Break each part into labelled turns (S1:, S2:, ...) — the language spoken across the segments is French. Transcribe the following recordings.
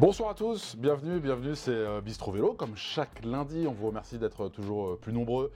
S1: Bonsoir à tous, bienvenue, bienvenue, c'est euh, Bistro Vélo. Comme chaque lundi, on vous remercie d'être toujours euh, plus nombreux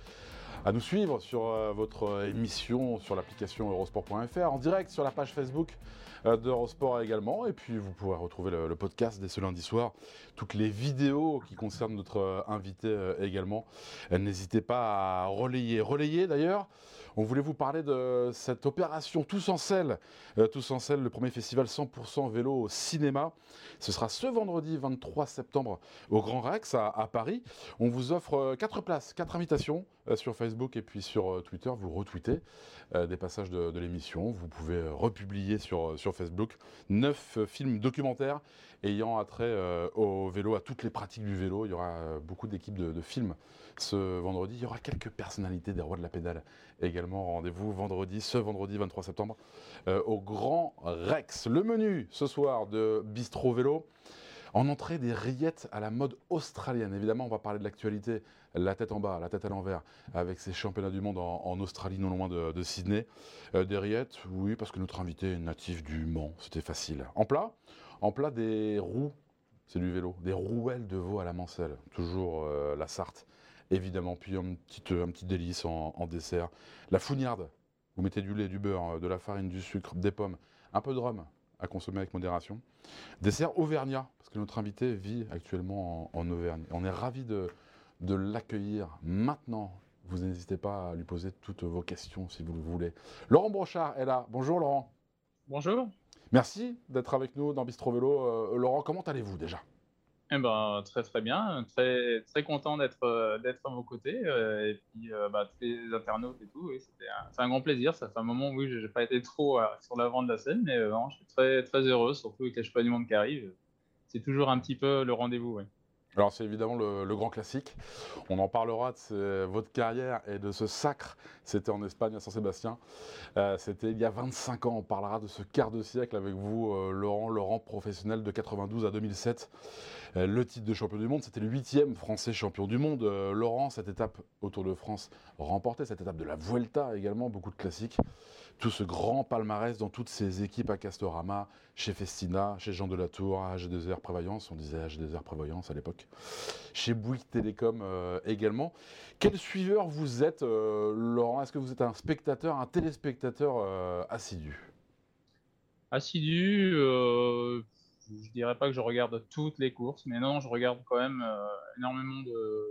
S1: à nous suivre sur euh, votre émission sur l'application eurosport.fr, en direct sur la page Facebook d'Eurosport également. Et puis vous pourrez retrouver le, le, podcast dès ce lundi soir, toutes les vidéos qui concernent notre invité également. N'hésitez pas à relayer. Relayer d'ailleurs, on voulait vous parler de cette opération Tous en selle, euh, Tous en selle, le premier festival 100% vélo au cinéma. Ce sera ce vendredi 23 septembre au Grand Rex à, à Paris. On vous offre 4 places, 4 invitations euh, sur Facebook et puis sur euh, Twitter. Vous retweetez euh, des passages de, l'émission. Vous pouvez euh, republier sur, Facebook 9 films documentaires ayant attrait euh, au vélo, à toutes les pratiques du vélo. Il y aura beaucoup d'équipes de, films ce vendredi. Il y aura quelques personnalités des rois de la pédale également. Rendez-vous vendredi, ce vendredi 23 septembre, euh, au Grand Rex. Le menu ce soir de Bistro Vélo. En entrée, des rillettes à la mode australienne. Évidemment, on va parler de l'actualité, la tête en bas, la tête à l'envers, avec ces championnats du monde en, Australie, non loin de, Sydney. Euh, des rillettes, oui, parce que notre invité est natif du Mans, c'était facile. En plat, en plat des roues, c'est du vélo, des rouelles de veau à la mancelle, toujours euh, la Sarthe, évidemment. Puis un petit, un petit délice en, en dessert. La fougnarde, vous mettez du lait, du beurre, de la farine, du sucre, des pommes, un peu de rhum à consommer avec modération. Dessert Auvergnat, parce que notre invité vit actuellement en, en Auvergne. On est ravis de, de l'accueillir maintenant. Vous n'hésitez pas à lui poser toutes vos questions si vous le voulez. Laurent Brochard est là. Bonjour Laurent.
S2: Bonjour.
S1: Merci d'être avec nous dans Bistro Vélo. Euh, Laurent, comment allez-vous déjà?
S2: Eh ben, très très bien, très, très content d'être euh, d'être à vos côtés euh, et puis euh, bah, tous les internautes et tout, oui, c'était un, grand plaisir. Ça fait un moment où je n'ai pas été trop sur l'avant de la scène, mais euh, je suis très très heureux, surtout avec les Chevaliers du Monde qui arrivent. C'est toujours un petit peu le rendez-vous.
S1: Alors c'est évidemment le, grand classique. On en parlera de votre carrière et de ce sacre. C'était en Espagne à Saint-Sébastien. Euh, C'était il y a 25 ans. On parlera de ce quart de siècle avec vous, euh, Laurent, Laurent professionnel de 92 à 2007. Euh, le titre de champion du monde, c'était le huitième français champion du monde. Laurent, cette étape autour de France remportée, cette étape de la Vuelta également, beaucoup de classiques. Tout ce grand palmarès dans toutes ces équipes à Castorama, chez Festina, chez Jean Delatour, à AG2R Prévoyance, on disait AG2R Prévoyance à l'époque, chez Bouygues Télécom euh, également. Quel suiveur vous êtes, euh, Laurent? Est-ce que vous êtes un spectateur, un téléspectateur euh, assidu?
S2: Assidu, je dirais pas que je regarde toutes les courses, mais non, je regarde quand même énormément de,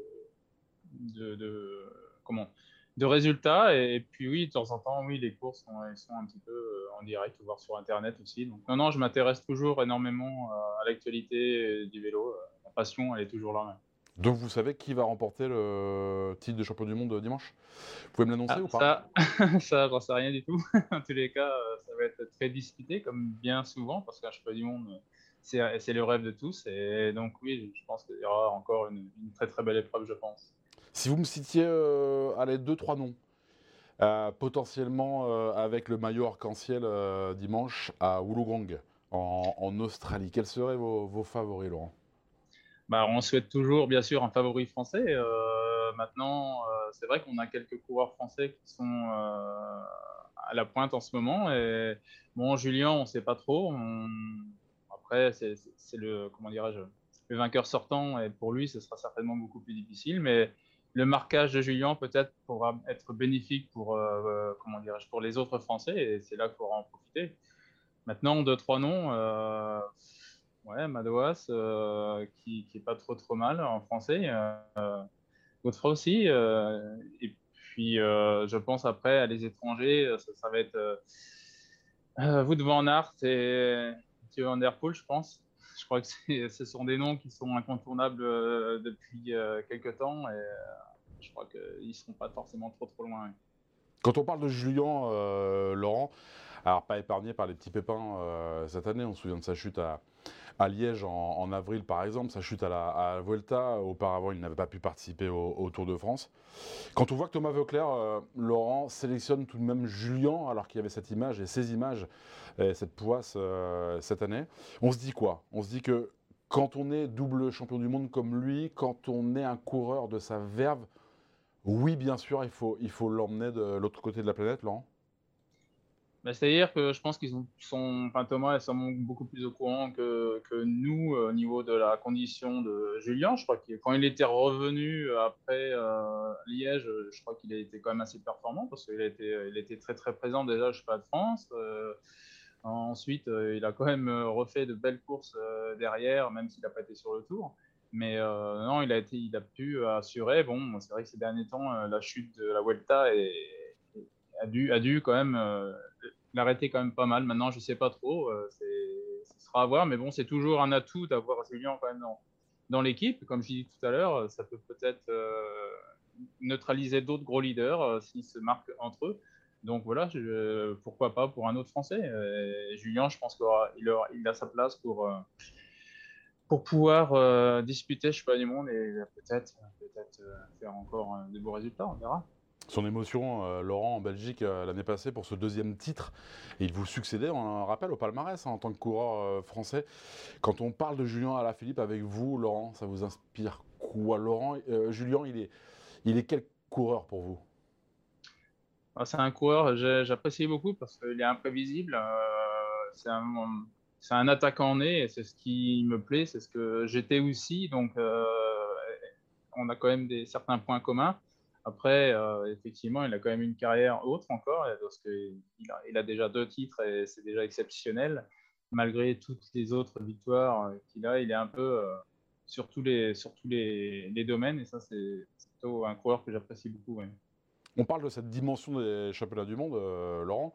S2: de, de, comment? De résultats. Et, puis oui, de temps en temps, oui, les courses sont, elles sont un petit peu euh, en direct, voire sur Internet aussi. Donc non, non, je m'intéresse toujours énormément euh, à l'actualité du vélo. La passion, elle est toujours là. Même.
S1: Donc vous savez qui va remporter le titre de champion du monde dimanche? Vous pouvez me l'annoncer
S2: ah,
S1: ou pas?
S2: Ça, ça j'en sais rien du tout. en tous les cas, ça va être très discuté, comme bien souvent, parce qu'un champion du monde, c'est le rêve de tous. Et donc oui, je pense qu'il y aura encore une, une, très très belle épreuve, je pense.
S1: Si vous me citiez, euh, allez, deux, trois noms, euh, potentiellement euh, avec le maillot arc-en-ciel dimanche à Wollongong, en, Australie, quels seraient vos, favoris, Laurent?
S2: Bah, on souhaite toujours, bien sûr, un favori français. Maintenant, c'est vrai qu'on a quelques coureurs français qui sont à la pointe en ce moment. Bon, Julien, on ne sait pas trop. Après, c'est le, comment dirais-je, le vainqueur sortant, et pour lui, ce sera certainement beaucoup plus difficile. Mais le marquage de Julien peut-être pourra être bénéfique pour, euh, comment dirais-je, pour les autres Français, et c'est là qu'il faudra en profiter. Maintenant, deux, trois noms. Euh, Ouais, Madouas, euh, qui, qui est pas trop trop mal en français. Euh, aussi. Euh, et puis, euh, je pense après, les étrangers, ça, va être euh, Wout van et Mathieu Van Der Poel, je pense. Je crois que ce sont des noms qui sont incontournables depuis quelques temps et je crois qu'ils ne seront pas forcément trop trop loin.
S1: Quand on parle de Julien, Laurent, alors pas épargné par les petits pépins cette année, on se souvient de sa chute à, Liège en, avril, par exemple, sa chute à la, Vuelta. Auparavant, il n'avait pas pu participer au, Tour de France. Quand on voit que Thomas Veuclair, euh, Laurent, sélectionne tout de même Julien, alors qu'il y avait cette image et ces images, et cette poisse euh, cette année, on se dit quoi? On se dit que quand on est double champion du monde comme lui, quand on est un coureur de sa verve, oui, bien sûr, il faut il faut l'emmener de l'autre côté de la planète, Laurent
S2: bah, C'est-à-dire que je pense qu'ils sont, enfin Thomas est beaucoup plus au courant que, nous au niveau de la condition de Julien. Je crois que quand il était revenu après euh, Liège, je crois qu'il a été quand même assez performant parce qu'il a été, il était très très présent déjà au pas de France. Euh, ensuite, euh, il a quand même refait de belles courses derrière, même s'il n'a pas été sur le tour. Mais non, il a, été, il a pu assurer. Bon, c'est vrai que ces derniers temps, la chute de la Vuelta a dû, a dû quand même euh, l'arrêter quand même pas mal. Maintenant, je sais pas trop, euh, ce sera à voir, mais bon, c'est toujours un atout d'avoir Julien quand même dans, dans l'équipe. Comme je disais tout à l'heure, ça peut peut-être euh, neutraliser d'autres gros leaders s'ils se marquent entre eux. Donc voilà, pourquoi pas pour un autre Français. Julien, je pense qu'il il a sa place pour, pour pouvoir disputer, je sais pas, du monde et peut-être peut faire encore des beaux résultats, on verra
S1: son émotion, euh, Laurent, en Belgique euh, l'année passée pour ce deuxième titre. Il vous succédait, on rappelle, au palmarès hein, en tant que coureur euh, français. Quand on parle de Julien Alaphilippe avec vous, Laurent, ça vous inspire quoi Laurent, Julien, il est, il est quel coureur pour vous?
S2: Ah, C'est un coureur, j'apprécie beaucoup parce qu'il est imprévisible. c'est un, un, attaquant né et c'est ce qui me plaît, c'est ce que j'étais aussi. Donc, on a quand même des, certains points communs. Après, euh, effectivement, il a quand même une carrière autre encore, parce qu'il il a déjà deux titres et c'est déjà exceptionnel. Malgré toutes les autres victoires euh, qu'il a, il est un peu euh, sur tous les, sur tous les, les domaines, et ça, c'est plutôt un coureur que j'apprécie beaucoup.
S1: On parle de cette dimension des championnats du monde, Laurent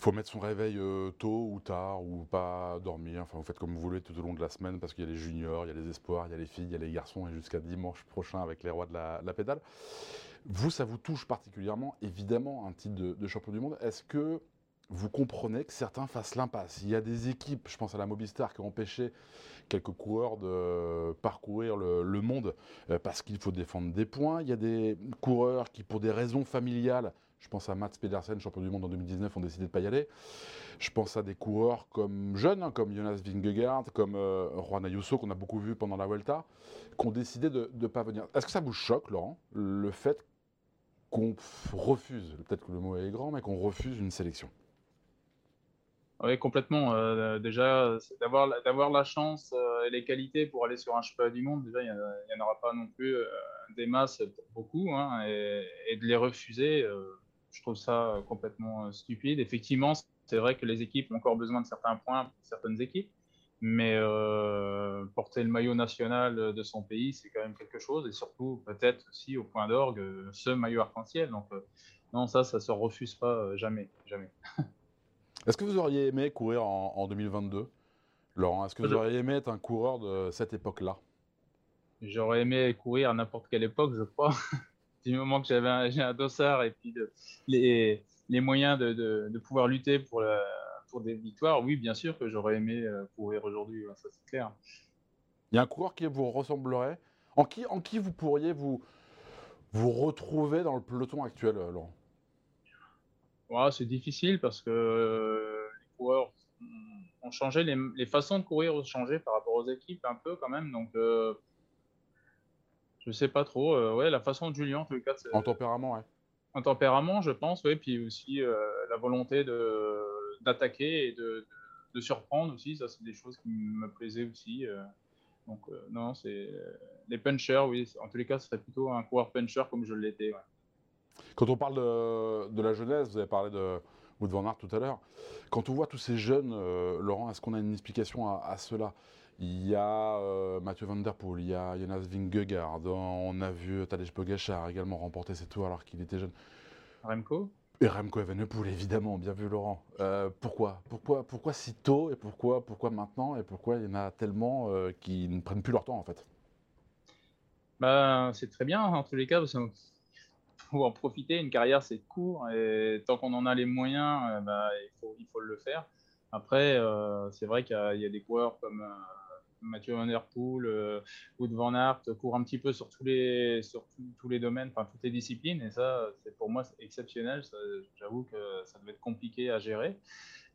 S1: faut mettre son réveil euh, tôt ou tard ou pas dormir. Enfin, vous faites comme vous voulez tout au long de la semaine parce qu'il y a les juniors, il y a les espoirs, il y a les filles, il y a les garçons et jusqu'à dimanche prochain avec les rois de la, pédale. Vous, ça vous touche particulièrement, évidemment, un titre de, champion du monde. Est-ce que vous comprenez que certains fassent l'impasse? Il y a des équipes, je pense à la Mobistar, qui ont empêché quelques coureurs de parcourir le, le monde euh, parce qu'il faut défendre des points. Il y a des coureurs qui, pour des raisons familiales, je pense à Mats Pedersen, champion du monde en 2019, ont décidé de ne pas y aller. Je pense à des coureurs comme jeunes, hein, comme Jonas Vingegaard, comme euh, Juan Ayuso, qu'on a beaucoup vu pendant la Vuelta, qui ont décidé de ne pas venir. Est-ce que ça vous choque, Laurent, le fait qu'on refuse, peut-être que le mot est grand, mais qu'on refuse une sélection?
S2: Oui, complètement. Euh, déjà, d'avoir la chance euh, et les qualités pour aller sur un championnat du monde, déjà, il n'y en aura pas non plus des masses beaucoup. Hein, et, de les refuser, je trouve ça euh, complètement euh, stupide. Effectivement, c'est vrai que les équipes ont encore besoin de certains points pour certaines équipes, mais euh, porter le maillot national de son pays, c'est quand même quelque chose, et surtout peut-être aussi au point d'orgue ce maillot arc-en-ciel. Donc non, ça, ça se refuse pas jamais, jamais.
S1: Est-ce que vous auriez aimé courir en, en 2022, Laurent Est-ce que vous auriez aimé être un coureur de cette époque-là?
S2: J'aurais aimé courir à n'importe quelle époque, je crois du moment que j'avais un, un, dossard et puis les, les, moyens de, de, pouvoir lutter pour, la, pour des victoires, oui, bien sûr que j'aurais aimé euh, courir aujourd'hui, ça c'est clair.
S1: Il y a un coureur qui vous ressemblerait en qui, en qui vous pourriez vous, vous retrouver dans le peloton actuel, euh, Laurent?
S2: C'est difficile parce que euh, les coureurs ont changé, les, les, façons de courir ont changé par rapport aux équipes un peu quand même. Donc, je sais pas trop. Euh, ouais, la façon de Julien, en tout cas.
S1: En tempérament, ouais.
S2: En tempérament, je pense, oui. Puis aussi euh, la volonté d'attaquer et de, de, surprendre aussi. Ça, c'est des choses qui me plaisaient aussi. Euh. Donc, non, c'est. Les punchers, oui. En tous les cas, ce serait plutôt un coureur puncher comme je l'étais.
S1: Quand on parle de, de, la jeunesse, vous avez parlé de Wood Van Aert tout à l'heure. Quand on voit tous ces jeunes, Laurent, est-ce qu'on a une explication à, à cela? Il y a euh, Mathieu Van Der Poel, il y a Jonas Vingegaard, on a vu Tadej Pogacar également remporter ses tours alors qu'il était jeune.
S2: Remco?
S1: Et Remco Evenepoel, évidemment, bien vu Laurent. Euh, pourquoi? Pourquoi, pourquoi si tôt et pourquoi, pourquoi maintenant et pourquoi il y en a tellement euh, qui ne prennent plus leur temps en fait?
S2: Bah, C'est très bien en tous les cas, parce faut en profiter, une carrière c'est court et tant qu'on en a les moyens, bah, il, faut, il faut le faire. Après, c'est vrai qu'il y, y, a des coureurs comme Mathieu Van Der Poel, euh, Wood Van Aert court un petit peu sur tous les, domaines, enfin toutes les disciplines. Et ça, c'est pour moi exceptionnel. J'avoue que ça devait être compliqué à gérer.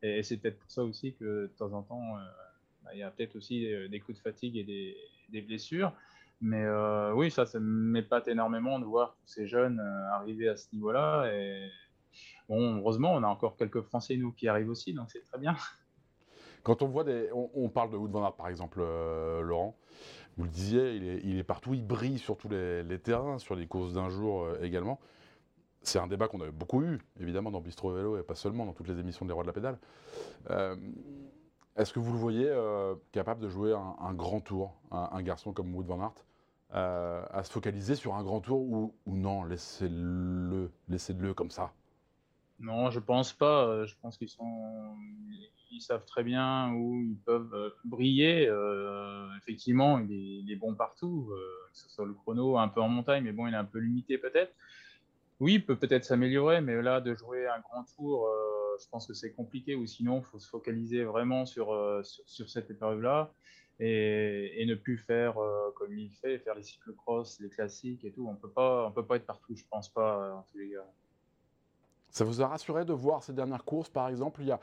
S2: Et c'est peut-être pour ça aussi que de temps en temps, euh, bah, il y a peut-être aussi des, coups de fatigue et des, blessures. Mais euh, oui, ça, ça m'épate énormément de voir tous ces jeunes arriver à ce niveau-là. Et bon, heureusement, on a encore quelques Français, nous, qui arrivent aussi, donc c'est très bien.
S1: Quand on voit des. On, parle de Wood Van Aert, par exemple, euh, Laurent. Vous le disiez, il est, partout, il brille sur tous les, terrains, sur les courses d'un jour euh, également. C'est un débat qu'on a beaucoup eu, évidemment, dans Bistro Vélo et pas seulement dans toutes les émissions des Rois de la Pédale. Euh, est-ce que vous le voyez capable de jouer un, grand tour, un, garçon comme Wood Van Aert, à se focaliser sur un grand tour ou, ou non, laissez-le laissez -le comme ça?
S2: Non, je pense pas. Je pense qu'ils sont, ils savent très bien où ils peuvent euh, briller. Euh, effectivement, il est, bon partout, euh, que ce soit le chrono, un peu en montagne, mais bon, il est un peu limité peut-être. Oui, il peut peut-être s'améliorer, mais là, de jouer un grand tour, je pense que c'est compliqué, ou sinon, il faut se focaliser vraiment sur, sur, cette épreuve-là et, ne plus faire comme il fait, faire les cyclocross, les classiques et tout. On peut pas, on peut pas être partout, je pense pas, en tous les cas.
S1: Ça vous a rassuré de voir ces dernières courses, par exemple? Il y a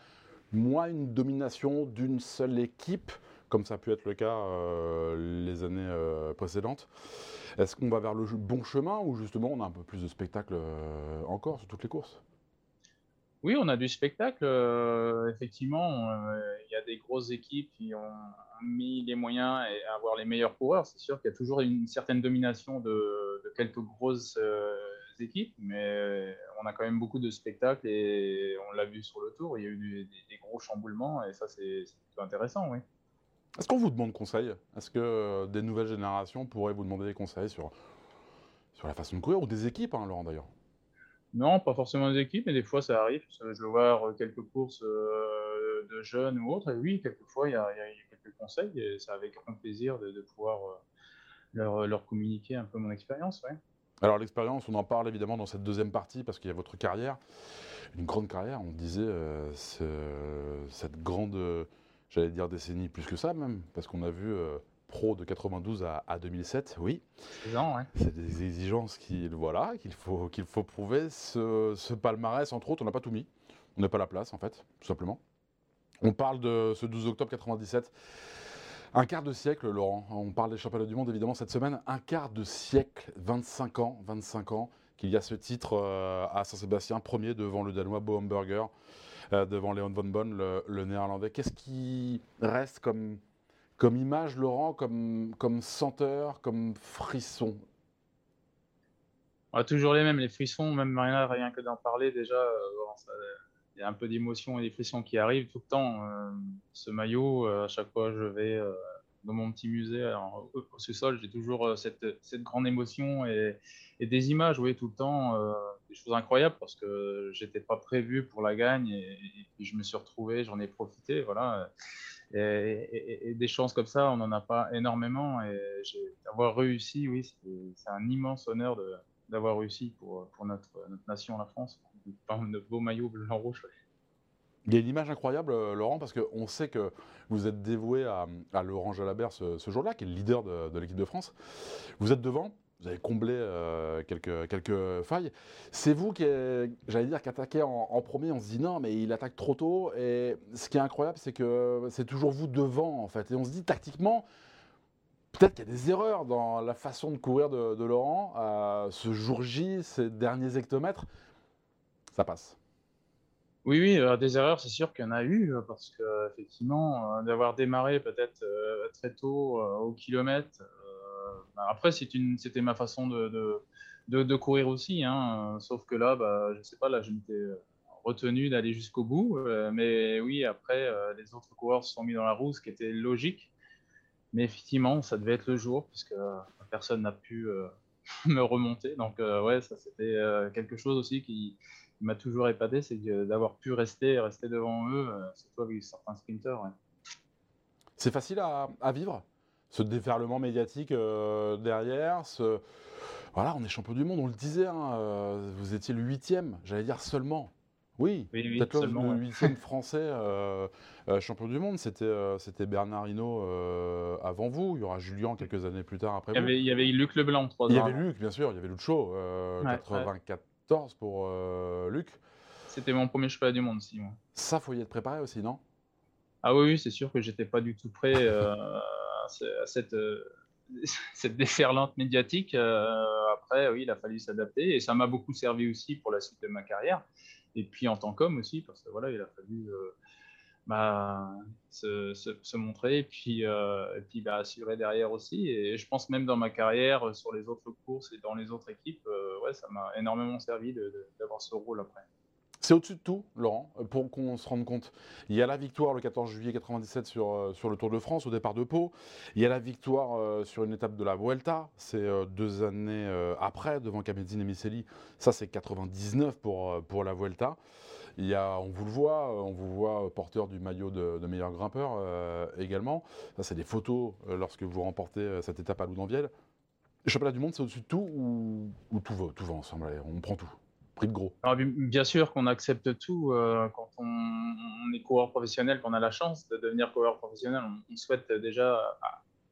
S1: moins une domination d'une seule équipe, comme ça a pu être le cas euh, les années euh, précédentes. Est-ce qu'on va vers le bon chemin ou justement on a un peu plus de spectacle euh, encore sur toutes les courses?
S2: Oui, on a du spectacle. effectivement, il y a des grosses équipes qui ont mis les moyens à avoir les meilleurs coureurs. C'est sûr qu'il y a toujours une certaine domination de, de quelques grosses équipes, mais on a quand même beaucoup de spectacles et on l'a vu sur le tour, il y a eu des, gros chamboulements et ça c'est plutôt intéressant, oui.
S1: Est-ce qu'on vous demande conseil? Est-ce que euh, des nouvelles générations pourraient vous demander des conseils sur, sur la façon de courir ou des équipes, hein, Laurent d'ailleurs?
S2: Non, pas forcément des équipes, mais des fois ça arrive. Je veux voir quelques courses euh, de jeunes ou autres, et oui, quelquefois il y, a, quelques conseils et c'est avec grand plaisir de, pouvoir euh, leur, leur, communiquer un peu mon expérience. Ouais.
S1: Alors l'expérience, on en parle évidemment dans cette deuxième partie parce qu'il y a votre carrière, une grande carrière, on disait euh, cette grande, j'allais dire décennie plus que ça même, parce qu'on a vu euh, pro de 92 à, 2007, oui. C'est des exigences qu'il voilà, qu'il faut, qu'il faut prouver. Ce, ce, palmarès, entre autres, on n'a pas tout mis. On n'a pas la place en fait, tout simplement. On parle de ce 12 octobre 97 un quart de siècle, Laurent. On parle des championnats du monde évidemment cette semaine. Un quart de siècle, 25 ans, 25 ans, qu'il y a ce titre euh, à Saint-Sébastien, premier devant le Danois Bo euh, devant Léon von Bonn, le, Néerlandais. Qu'est-ce qui reste comme, image, Laurent, comme, comme senteur, comme frisson?
S2: Toujours les mêmes, les frissons, même rien que d'en parler déjà, euh, il y a un peu d'émotion et des frissons qui arrivent tout le temps. Euh, ce maillot, euh, à chaque fois je vais euh, dans mon petit musée au sous-sol, j'ai toujours cette, grande émotion et, des images, oui, tout le temps, des choses incroyables parce que j'étais pas prévu pour la gagne et, puis je me suis retrouvé, j'en ai profité, voilà. Et, des chances comme ça, on n'en a pas énormément et d'avoir réussi, oui, c'est un immense honneur d'avoir réussi pour, notre nation, la France blanc-rouge.
S1: Il y a une image incroyable, euh, Laurent, parce qu'on sait que vous êtes dévoué à, Laurent Jalabert ce, jour-là, qui est le leader de, l'équipe de France. Vous êtes devant, vous avez comblé euh, quelques, failles. C'est vous qui, j'allais dire, qui attaquez en, en, premier. On se dit non, mais il attaque trop tôt. Et ce qui est incroyable, c'est que c'est toujours vous devant, en fait. Et on se dit tactiquement, peut-être qu'il y a des erreurs dans la façon de courir de, Laurent. Euh, ce jour J, ces derniers hectomètres ça passe.
S2: Oui, oui, euh, des erreurs, c'est sûr qu'il y en a eu, euh, parce que effectivement, euh, d'avoir démarré peut-être très tôt au kilomètre, bah, après, c'était ma façon de, courir aussi, hein, sauf que là, bah, je ne sais pas, là, je m'étais retenu d'aller jusqu'au bout, mais oui, après, les autres coureurs se sont mis dans la roue, ce qui était logique, mais effectivement, ça devait être le jour, puisque personne n'a pu me remonter, donc ouais, ça c'était quelque chose aussi qui m'a toujours épaté, c'est d'avoir pu rester, rester devant eux, euh, surtout avec certains sprinteurs. Ouais.
S1: C'est facile à, vivre, ce déferlement médiatique euh, derrière. Ce... Voilà, on est champion du monde, on le disait, hein, euh, vous étiez le huitième, j'allais dire seulement. Oui, oui, le huitième français champion du monde, c'était Bernard Hinault avant vous. Il y aura Julien quelques années plus tard après.
S2: Il y,
S1: vous.
S2: Avait, il y avait Luc Leblanc.
S1: Trois il y avait Luc, bien sûr. Il y avait Luc Chaud, ouais, 14 pour euh, Luc.
S2: C'était mon premier championnat du monde, si. Moi.
S1: Ça, faut y être préparé aussi, non?
S2: Ah oui, c'est sûr que j'étais pas du tout prêt euh, à cette, euh, cette, déferlante médiatique. après, oui, il a fallu s'adapter et ça m'a beaucoup servi aussi pour la suite de ma carrière. Et puis en tant qu'homme aussi, parce que voilà, il a fallu bah, se, montrer et puis, puis bah, assurer derrière aussi. Et je pense même dans ma carrière, sur les autres courses et dans les autres équipes, ouais, ça m'a énormément servi d'avoir ce rôle après.
S1: C'est au-dessus de tout, Laurent, pour qu'on se rende compte. Il y a la victoire le 14 juillet 97 sur, euh, le Tour de France au départ de Pau. Il y a la victoire euh, sur une étape de la Vuelta. C'est euh, deux années après, devant Camedzine et Miceli. Ça, c'est 99 pour, pour la Vuelta. Il y a, on vous le voit, on vous voit porteur du maillot de, meilleur grimpeur également. Ça, c'est des photos lorsque vous remportez cette étape à Loudanvielle. Le championnat du monde, c'est au-dessus de tout ou, tout, va, tout va ensemble On prend tout de gros
S2: Bien sûr qu'on accepte tout. Euh, quand on, est coureur professionnel, qu'on a la chance de devenir coureur professionnel, on, souhaite déjà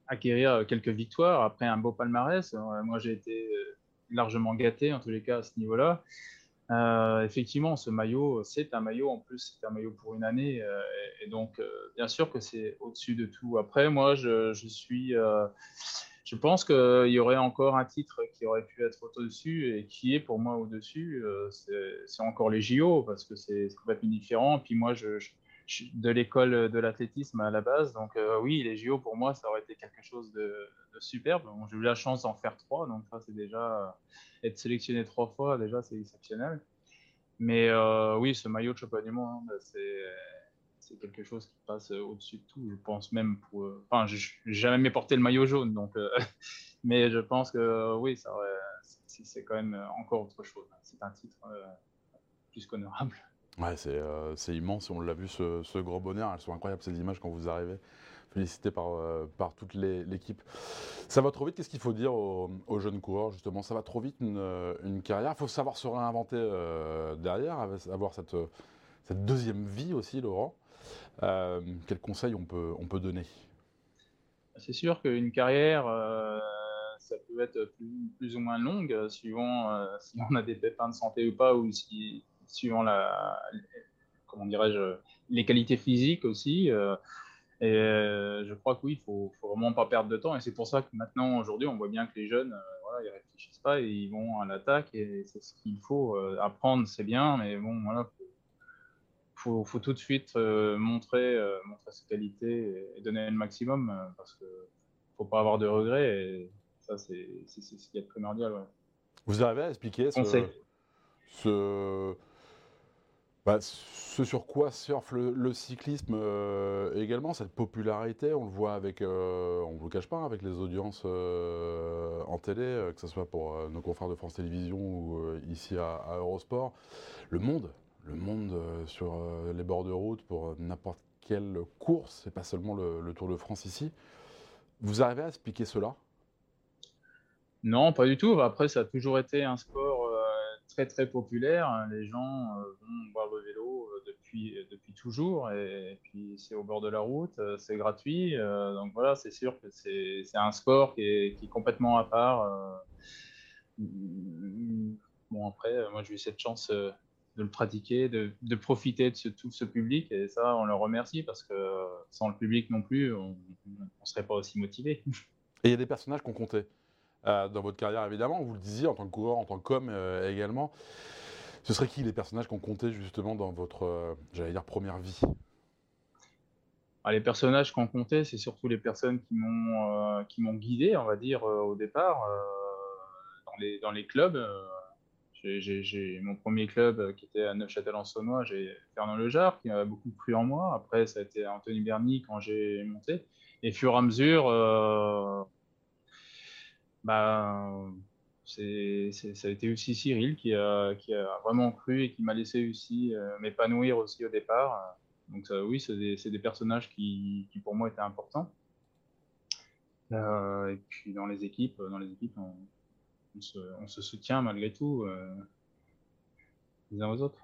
S2: acquérir quelques victoires après un beau palmarès. Euh, moi, j'ai été euh, largement gâté, en tous les cas, à ce niveau-là. Effectivement, ce maillot, c'est un maillot, en plus, c'est un maillot pour une année. et, donc, bien sûr que c'est au-dessus de tout. Après, moi, je, suis je pense qu'il y aurait encore un titre qui aurait pu être au-dessus et qui est pour moi au-dessus. Euh, c'est encore les JO parce que c'est complètement différent. Puis moi, je, de l'école de l'athlétisme à la base. Donc euh, oui, les JO pour moi, ça aurait été quelque chose de, superbe. J'ai eu la chance d'en faire trois. Donc ça, c'est déjà être sélectionné trois fois, déjà, c'est exceptionnel. Mais euh, oui, ce maillot de championnat du monde, c'est quelque chose qui passe euh, au-dessus de tout. Je pense même pour. Euh, enfin, j'ai jamais porté le maillot jaune, donc. Euh, mais je pense que oui, c'est quand même encore autre chose. C'est un titre plus qu'honorable.
S1: Ouais, c'est immense. On l'a vu, ce, gros bonheur. Elles sont incroyables, ces images, quand vous arrivez. Félicité par, par toute l'équipe. Ça va trop vite. Qu'est-ce qu'il faut dire aux, jeunes coureurs, justement? Ça va trop vite, une, une carrière. Il faut savoir se réinventer derrière, avoir cette, deuxième vie aussi, Laurent. Euh, quels conseils on peut, on peut donner?
S2: C'est sûr qu'une carrière, euh, ça peut être plus, ou moins longue, euh, suivant si on a des pépins de santé ou pas, ou si, suivant la, comment dirais-je, les qualités physiques aussi. Et je crois que oui, il faut, faut vraiment pas perdre de temps. Et c'est pour ça que maintenant, aujourd'hui, on voit bien que les jeunes, voilà, ils réfléchissent pas et ils vont à l'attaque. Et c'est ce qu'il faut. apprendre, c'est bien, mais bon, voilà, faut, faut tout de suite euh, montrer, euh, montrer ses qualités et, donner le maximum euh, parce qu'il ne faut pas avoir de regrets. Et ça, c'est ce qui est primordial.
S1: Vous arrivez à expliquer ce, ce, bah, ce, sur quoi surfe le, cyclisme également, cette popularité On le voit avec, on ne vous le cache pas, avec les audiences en télé, que ce soit pour nos confrères de France Télévisions ou ici à, Eurosport. Le monde le monde euh, sur euh, les bords de route pour euh, n'importe quelle course, et pas seulement le, Tour de France ici. Vous arrivez à expliquer cela?
S2: Non, pas du tout. Après, ça a toujours été un sport très très populaire. Les gens vont voir le vélo depuis, depuis toujours, et, puis c'est au bord de la route, c'est gratuit. donc voilà, c'est sûr que c'est un sport qui est, qui est, complètement à part. Bon, après, moi j'ai eu cette chance de le pratiquer, de, de profiter de ce, tout ce public. Et ça, on le remercie parce que sans le public non plus, on ne serait pas aussi motivé.
S1: Et il y a des personnages qu'on comptait euh, dans votre carrière, évidemment. Vous le disiez en tant que coureur, en tant qu'homme euh, également. Ce serait qui les personnages qu'on comptait justement dans votre, euh, j'allais dire, première vie?
S2: Ah, Les personnages qu'on comptait, c'est surtout les personnes qui m'ont qui m'ont guidé, on va dire, au départ, dans, les, dans les clubs j'ai mon premier club qui était à Neufchâtel-en-Saônois, j'ai Fernand Lejar qui a beaucoup cru en moi. Après, ça a été Anthony Berny quand j'ai monté. Et fur et à mesure, euh, bah, ça a été aussi Cyril qui a, qui a vraiment cru et qui m'a laissé aussi euh, m'épanouir aussi au départ. Donc oui, c'est des, personnages qui, qui, pour moi étaient importants. et puis dans les équipes, dans les équipes, on, on se, soutient malgré tout euh, les uns aux autres.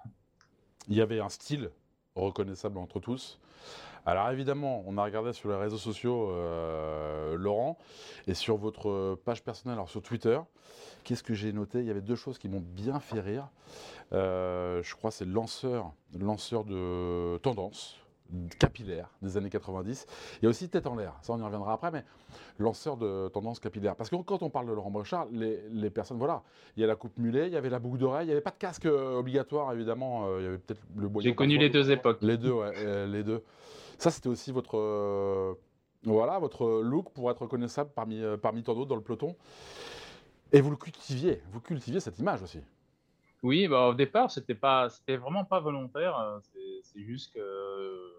S1: Il y avait un style reconnaissable entre tous. Alors évidemment, on a regardé sur les réseaux sociaux euh, Laurent et sur votre page personnelle, alors sur Twitter. Qu'est-ce que j'ai noté? Il y avait deux choses qui m'ont bien fait rire. Euh, je crois c'est lanceur, lanceur de tendance. capillaire des années 90. Il y a aussi tête en l'air, ça on y reviendra après, mais lanceur de tendance capillaire. Parce que quand on parle de Laurent Brochard, les, les personnes, voilà, il y a la coupe mulet, il y avait la boucle d'oreille, il n'y avait pas de casque euh, obligatoire évidemment, il y avait peut-être le
S2: J'ai connu les deux époques.
S1: Les deux, ouais, les deux. Ça c'était aussi votre, euh, voilà, votre look pour être reconnaissable parmi, euh, parmi tant d'autres dans le peloton. Et vous le cultiviez, vous cultiviez cette image aussi.
S2: Oui, bah, au départ, c'était pas, vraiment pas volontaire. euh, c'est- juste que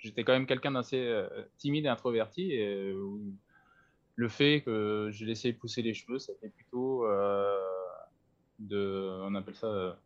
S2: j'étais quand même quelqu'un d'assez timide et introverti. Et le fait que j'ai laissé pousser les cheveux, c'était plutôt de, on appelle ça,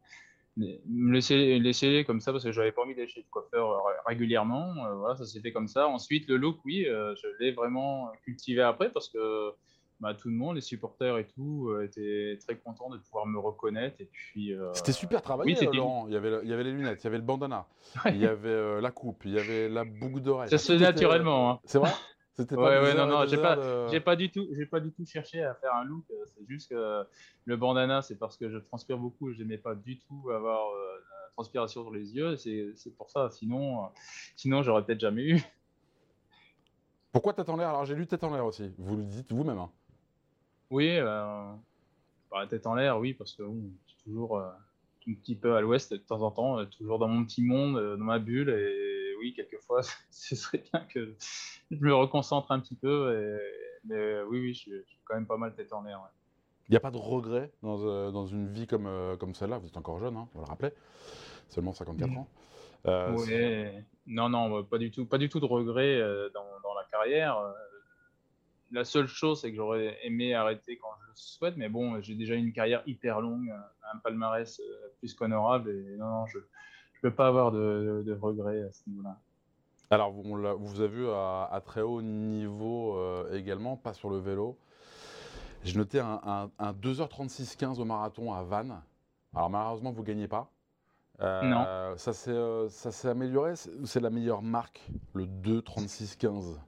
S2: me laisser, laisser comme ça parce que j'avais pas envie d'aller chez le coiffeur euh, régulièrement. euh, voilà, ça s'est fait comme ça. Ensuite, le look, oui, euh, je l'ai vraiment cultivé après parce que bah, tout le monde, les supporters et tout, euh, étaient très contents de pouvoir me reconnaître. Et puis,
S1: C'était super travaillé,
S2: oui,
S1: Laurent. Il y, avait, le- il y avait les lunettes, il y avait le bandana,
S2: Ouais.
S1: il y avait la coupe, il y avait la boucle d'oreille.
S2: ça se fait naturellement. hein.
S1: C'est vrai? C'était
S2: Ouais,
S1: des
S2: ouais, non, non, j'ai pas,
S1: de-
S2: j'ai pas du tout, j'ai pas du tout cherché à faire un look. euh, C'est juste que le bandana, c'est parce que je transpire beaucoup. Je n'aimais pas du tout avoir euh, la transpiration sur les yeux. C'est, pour ça. Sinon, euh, sinon, j'aurais peut-être jamais eu.
S1: Pourquoi tête en l'air? Alors j'ai lu tête en l'air aussi. Vous le dites vous-même. hein.
S2: Oui, euh, bah, la tête en l'air, oui, parce que bon, je suis toujours euh, un petit peu à l'ouest de temps en temps, toujours dans mon petit monde, dans ma bulle. Et oui, quelquefois, ce serait bien que je me reconcentre un petit peu. Et, mais oui, oui, je, suis- je suis quand même pas mal tête en l'air. ouais.
S1: Il n'y a pas de regret dans, euh, dans une vie comme, euh, comme celle-là? Vous êtes encore jeune, hein, on va le rappeler. Seulement 54
S2: Mhm.
S1: ans. Euh,
S2: Ouais. Non, non, bah, pas du tout, pas du tout de regret euh, dans, dans la carrière. La seule chose, c'est que j'aurais aimé arrêter quand je le souhaite, mais bon, j'ai déjà une carrière hyper longue, un palmarès plus qu'honorable, et non, non, je ne peux pas avoir de, de regrets à ce niveau-là.
S1: Alors, vous- on vous avez vu à, à très haut niveau euh, également, pas sur le vélo. J'ai noté un, un- un 2h36-15 au marathon à Vannes. Alors, malheureusement, vous ne gagnez pas. Euh,
S2: Non.
S1: Ça s'est euh, ça s'est amélioré? C'est la meilleure marque, le 2h36-15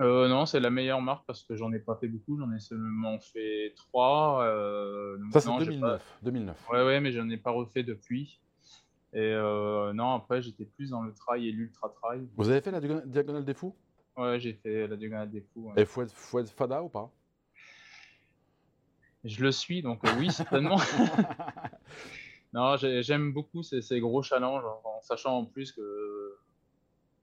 S2: Euh, non, c'est la meilleure marque parce que j'en ai pas fait beaucoup, j'en ai seulement fait trois. euh, donc
S1: Ça, c'est
S2: non, j'ai
S1: 2009.
S2: pas-
S1: 2009.
S2: Ouais, ouais, mais j'en ai pas refait depuis. Et euh, non, après, j'étais plus dans le trail et l'ultra trail.
S1: Vous avez fait la diagonale- des fous?
S2: Ouais, j'ai fait la diagonale des fous. ouais.
S1: Et faut être fada ou pas?
S2: Je le suis, donc euh, oui, certainement. non, j'ai- j'aime beaucoup ces, ces gros challenges, en, sachant en plus que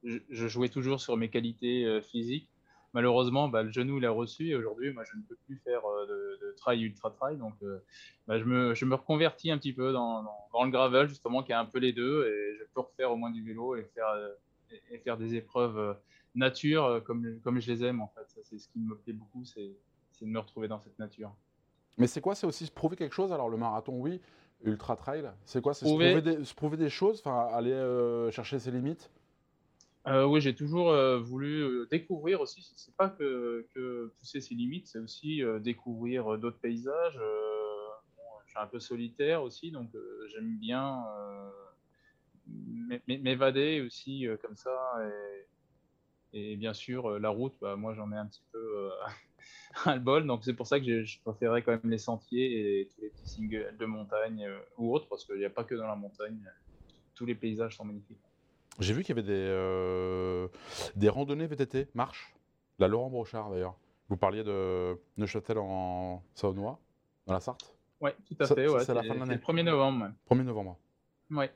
S2: je, je jouais toujours sur mes qualités euh, physiques. Malheureusement, bah, le genou il a reçu et aujourd'hui, moi, je ne peux plus faire euh, de, de trail ultra trail. Donc, euh, bah, je, me, je me reconvertis un petit peu dans, dans- dans le gravel, justement, qui a un peu les deux. Et je peux refaire au moins du vélo et faire, euh, et, et faire des épreuves nature comme, comme je les aime, en fait. Ça, C'est ce qui me plaît beaucoup, c'est c'est de me retrouver dans cette nature.
S1: Mais c'est quoi? C'est aussi se prouver quelque chose? Alors, le marathon, oui. Ultra trail, c'est quoi? C'est se
S2: Prouver-
S1: prouver des, se prouver des choses? Enfin, aller euh, chercher ses limites?
S2: Euh, oui, j'ai toujours euh, voulu euh, découvrir aussi. C'est- pas que, pousser ses limites, c'est aussi découvrir d'autres paysages. Je suis un peu solitaire aussi, donc j'aime bien m'é- m'é- m'évader aussi comme ça. Et, bien sûr, la route, bah, moi j'en ai un petit peu ras le bol, donc c'est pour ça que je préférais quand même les sentiers et tous les petits singles de montagne ou autres, parce qu'il n'y a pas que dans la montagne. Tous les paysages sont magnifiques.
S1: J'ai vu qu'il y avait des, euh, des randonnées VTT, marche. La Laurent Brochard, d'ailleurs. Vous parliez de Neuchâtel en Saônois, dans la Sarthe
S2: Ouais, tout à fait. Ouais,
S1: c'est la fin de l'année.
S2: le 1er novembre.
S1: 1er novembre.
S2: Ouais.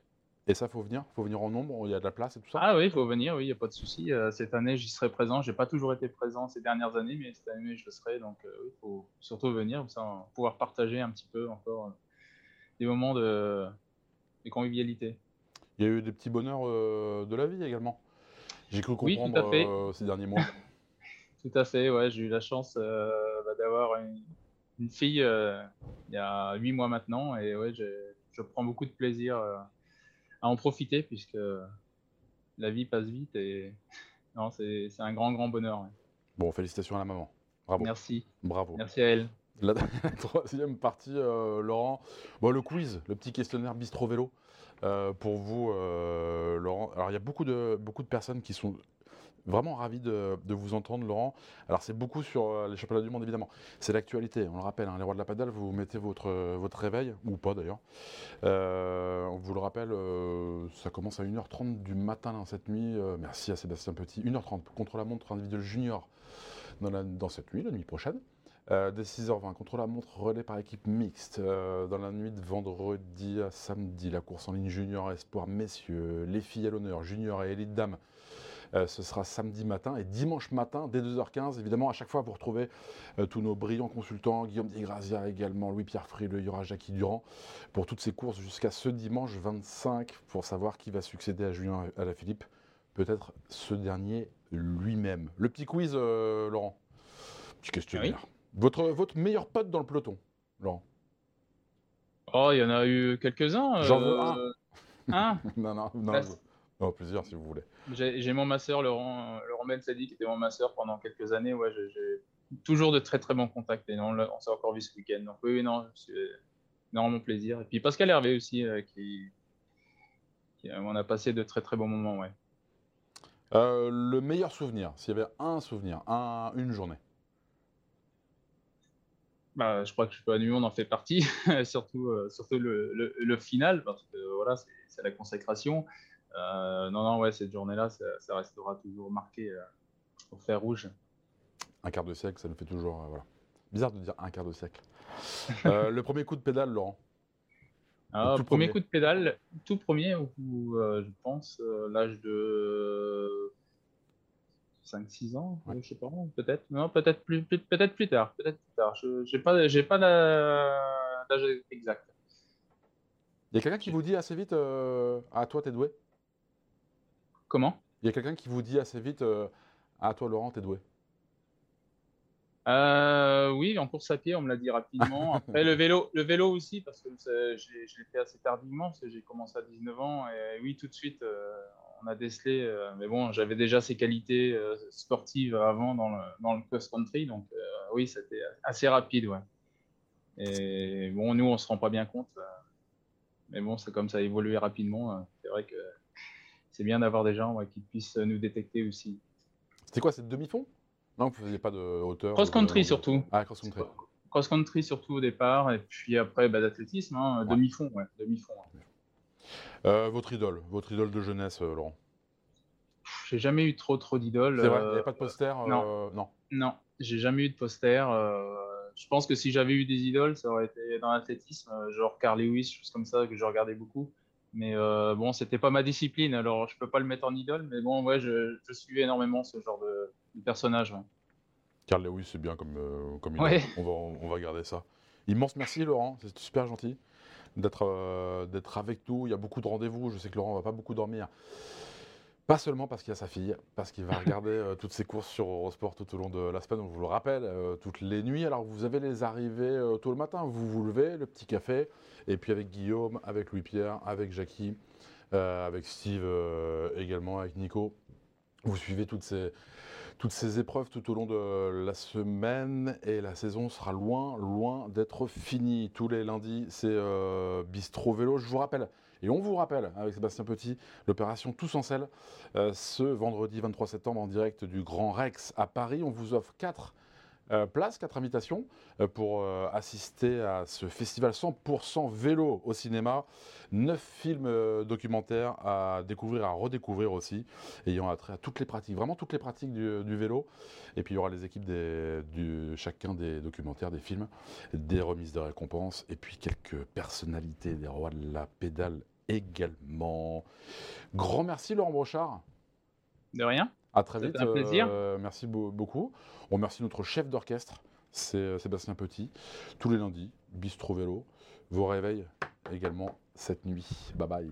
S1: Et ça, faut venir faut venir en nombre, il y a de la place et tout ça
S2: Ah oui, il faut venir, oui, il n'y a pas de souci. Euh, cette année, j'y serai présent. J'ai pas toujours été présent ces dernières années, mais cette année, je le serai. Donc, euh, oui, il faut surtout venir, comme ça, on va pouvoir partager un petit peu encore euh, des moments de, de convivialité.
S1: Il y a eu des petits bonheurs euh, de la vie également. J'ai cru
S2: Oui,
S1: comprendre
S2: fait.
S1: euh, ces derniers mois.
S2: Tout à fait, ouais, j'ai eu la chance euh, bah, d'avoir une, une fille euh, il y a huit mois maintenant, et ouais, je prends beaucoup de plaisir à en profiter puisque la vie passe vite et non, c'est un grand, grand bonheur. ouais.
S1: Bon, félicitations à la maman. Bravo.
S2: Merci,
S1: Bravo.
S2: merci à elle.
S1: La, troisième partie, Laurent. Bon, le quiz, le petit questionnaire bistro vélo. Euh, pour vous, euh, Laurent. Alors, il y a beaucoup de, beaucoup de personnes qui sont Vraiment ravi de, vous entendre, Laurent. Alors, c'est beaucoup sur euh, les championnats du monde, évidemment. C'est l'actualité, on le rappelle. Hein, les rois de la padale, vous mettez votre, votre réveil, ou pas d'ailleurs. On vous le rappelle, ça commence à 1h30 du matin cette nuit. merci à Sébastien Petit. 1h30 contre la montre individuelle junior dans, dans cette nuit, la nuit prochaine. Dès 6h20, contre la montre relais par équipe mixte. dans la nuit de vendredi à samedi, la course en ligne junior espoir messieurs, les filles à l'honneur, junior et élite dames. Euh, ce sera samedi matin et dimanche matin, dès 2h15. Évidemment, à chaque fois, vous retrouvez euh, tous nos brillants consultants, Guillaume Digrazia également, Louis-Pierre Frileux, il y aura Jackie Durand, pour toutes ces courses jusqu'à ce dimanche 25, pour savoir qui va succéder à Julien Alaphilippe. Peut-être ce dernier lui-même. Le petit quiz, euh, Laurent? Petit questionnaire. Votre, votre meilleur pote dans le peloton, Laurent
S2: Oh, il y en a eu quelques-uns.
S1: J'en veux un.
S2: Un
S1: Non, non, non. Oh, plusieurs si vous voulez.
S2: J'ai mon masseur Laurent, Laurent Ben Sadi, qui était mon masseur pendant quelques années. Ouais, j'ai toujours de très très bons contacts. Et non, on s'est encore vu ce week-end. Donc oui, non, c'est énormément plaisir. Et puis Pascal Hervé aussi, euh, qui, euh, on a passé de très très bons moments. Ouais.
S1: Euh, le meilleur souvenir, s'il y avait un souvenir, un, une journée.
S2: Bah, je crois que je peux on en fait partie, surtout, surtout le, le, le, final, parce que voilà, c'est la consécration. Euh, non, non, ouais, cette journée-là, ça, restera toujours marqué euh, au fer rouge.
S1: Un quart de siècle, ça nous fait toujours. Euh, voilà. Bizarre de dire un quart de siècle. le premier coup de pédale, Laurent?
S2: Ah, premier, coup de pédale, tout premier, où, je pense, l'âge de 5-6 ans, je je sais pas, peut-être, non, peut-être plus, peut-être plus tard, peut-être plus tard. Je n'ai pas, j'ai pas l'âge exact.
S1: Il y a quelqu'un qui vous dit assez vite, à toi, t'es doué?
S2: Comment?
S1: Il y a quelqu'un qui vous dit assez vite euh, Ah, toi, Laurent, t'es doué?
S2: Euh, oui, en course à pied, on me l'a dit rapidement. Après, le vélo, le vélo aussi, parce que je l'ai fait assez tardivement, parce que j'ai commencé à 19 ans. Et oui, tout de suite, euh, on a décelé. mais bon, j'avais déjà ces qualités sportives avant dans le, dans le cross-country. Donc, oui, c'était assez rapide. Ouais. Et bon, nous, on ne se rend pas bien compte. mais bon, c'est comme ça a évolué rapidement. C'est vrai que c'est bien d'avoir des gens qui puissent nous détecter aussi.
S1: C'était quoi, cette demi-fond? Non, vous ne faisiez pas de hauteur
S2: Cross-country surtout.
S1: Ah, cross-country.
S2: Cross-country surtout au départ, et puis après bah, d'athlétisme, hein, demi-fond. Ouais, demi -fond,
S1: euh, votre idole, votre idole de jeunesse, euh, Laurent
S2: J'ai jamais eu trop trop d'idoles.
S1: C'est vrai, il n'y avait pas de poster
S2: Non. non. Non, j'ai jamais eu de poster. je pense que si j'avais eu des idoles, ça aurait été dans l'athlétisme, genre Carl Lewis, choses comme ça, que je regardais beaucoup. Mais euh, bon, c'était pas ma discipline, alors je peux pas le mettre en idole. Mais bon, ouais, je, je suivais énormément ce genre de, personnage.
S1: Carl Lewis, c'est bien comme, euh, comme idole. On, va, on va garder ça. Immense merci, Laurent. C'est super gentil d'être euh, d'être avec nous. Il y a beaucoup de rendez-vous. Je sais que Laurent va pas beaucoup dormir. Pas seulement parce qu'il y a sa fille, parce qu'il va regarder euh, toutes ses courses sur Eurosport tout au long de la semaine, on vous le rappelle, euh, toutes les nuits. Alors vous avez les arrivées euh, tôt le matin, vous vous levez, le petit café, et puis avec Guillaume, avec Louis-Pierre, avec Jackie, avec Steve également, avec Nico, vous suivez toutes ces, toutes ces épreuves tout au long de la semaine et la saison sera loin, loin d'être finie. Tous les lundis, c'est Bistro Vélo. Je vous rappelle, et on vous rappelle, avec Sébastien Petit, l'opération Tous en selle, euh, ce vendredi 23 septembre en direct du Grand Rex à Paris. On vous offre quatre euh, places, quatre invitations euh, pour assister à ce festival 100% vélo au cinéma. Neuf films documentaires à découvrir, à redécouvrir aussi, ayant attrait à toutes les pratiques, vraiment toutes les pratiques du, vélo. Et puis il y aura les équipes de chacun des documentaires, des films, des remises de récompenses, et puis quelques personnalités des rois de la pédale également. Grand merci Laurent Brochard.
S2: De rien.
S1: À très vite. Un plaisir. Euh, merci beaucoup. On remercie notre chef d'orchestre, c'est euh, Sébastien Petit. Tous les lundis, Bistro Vélo. Vos réveils également cette nuit. Bye bye.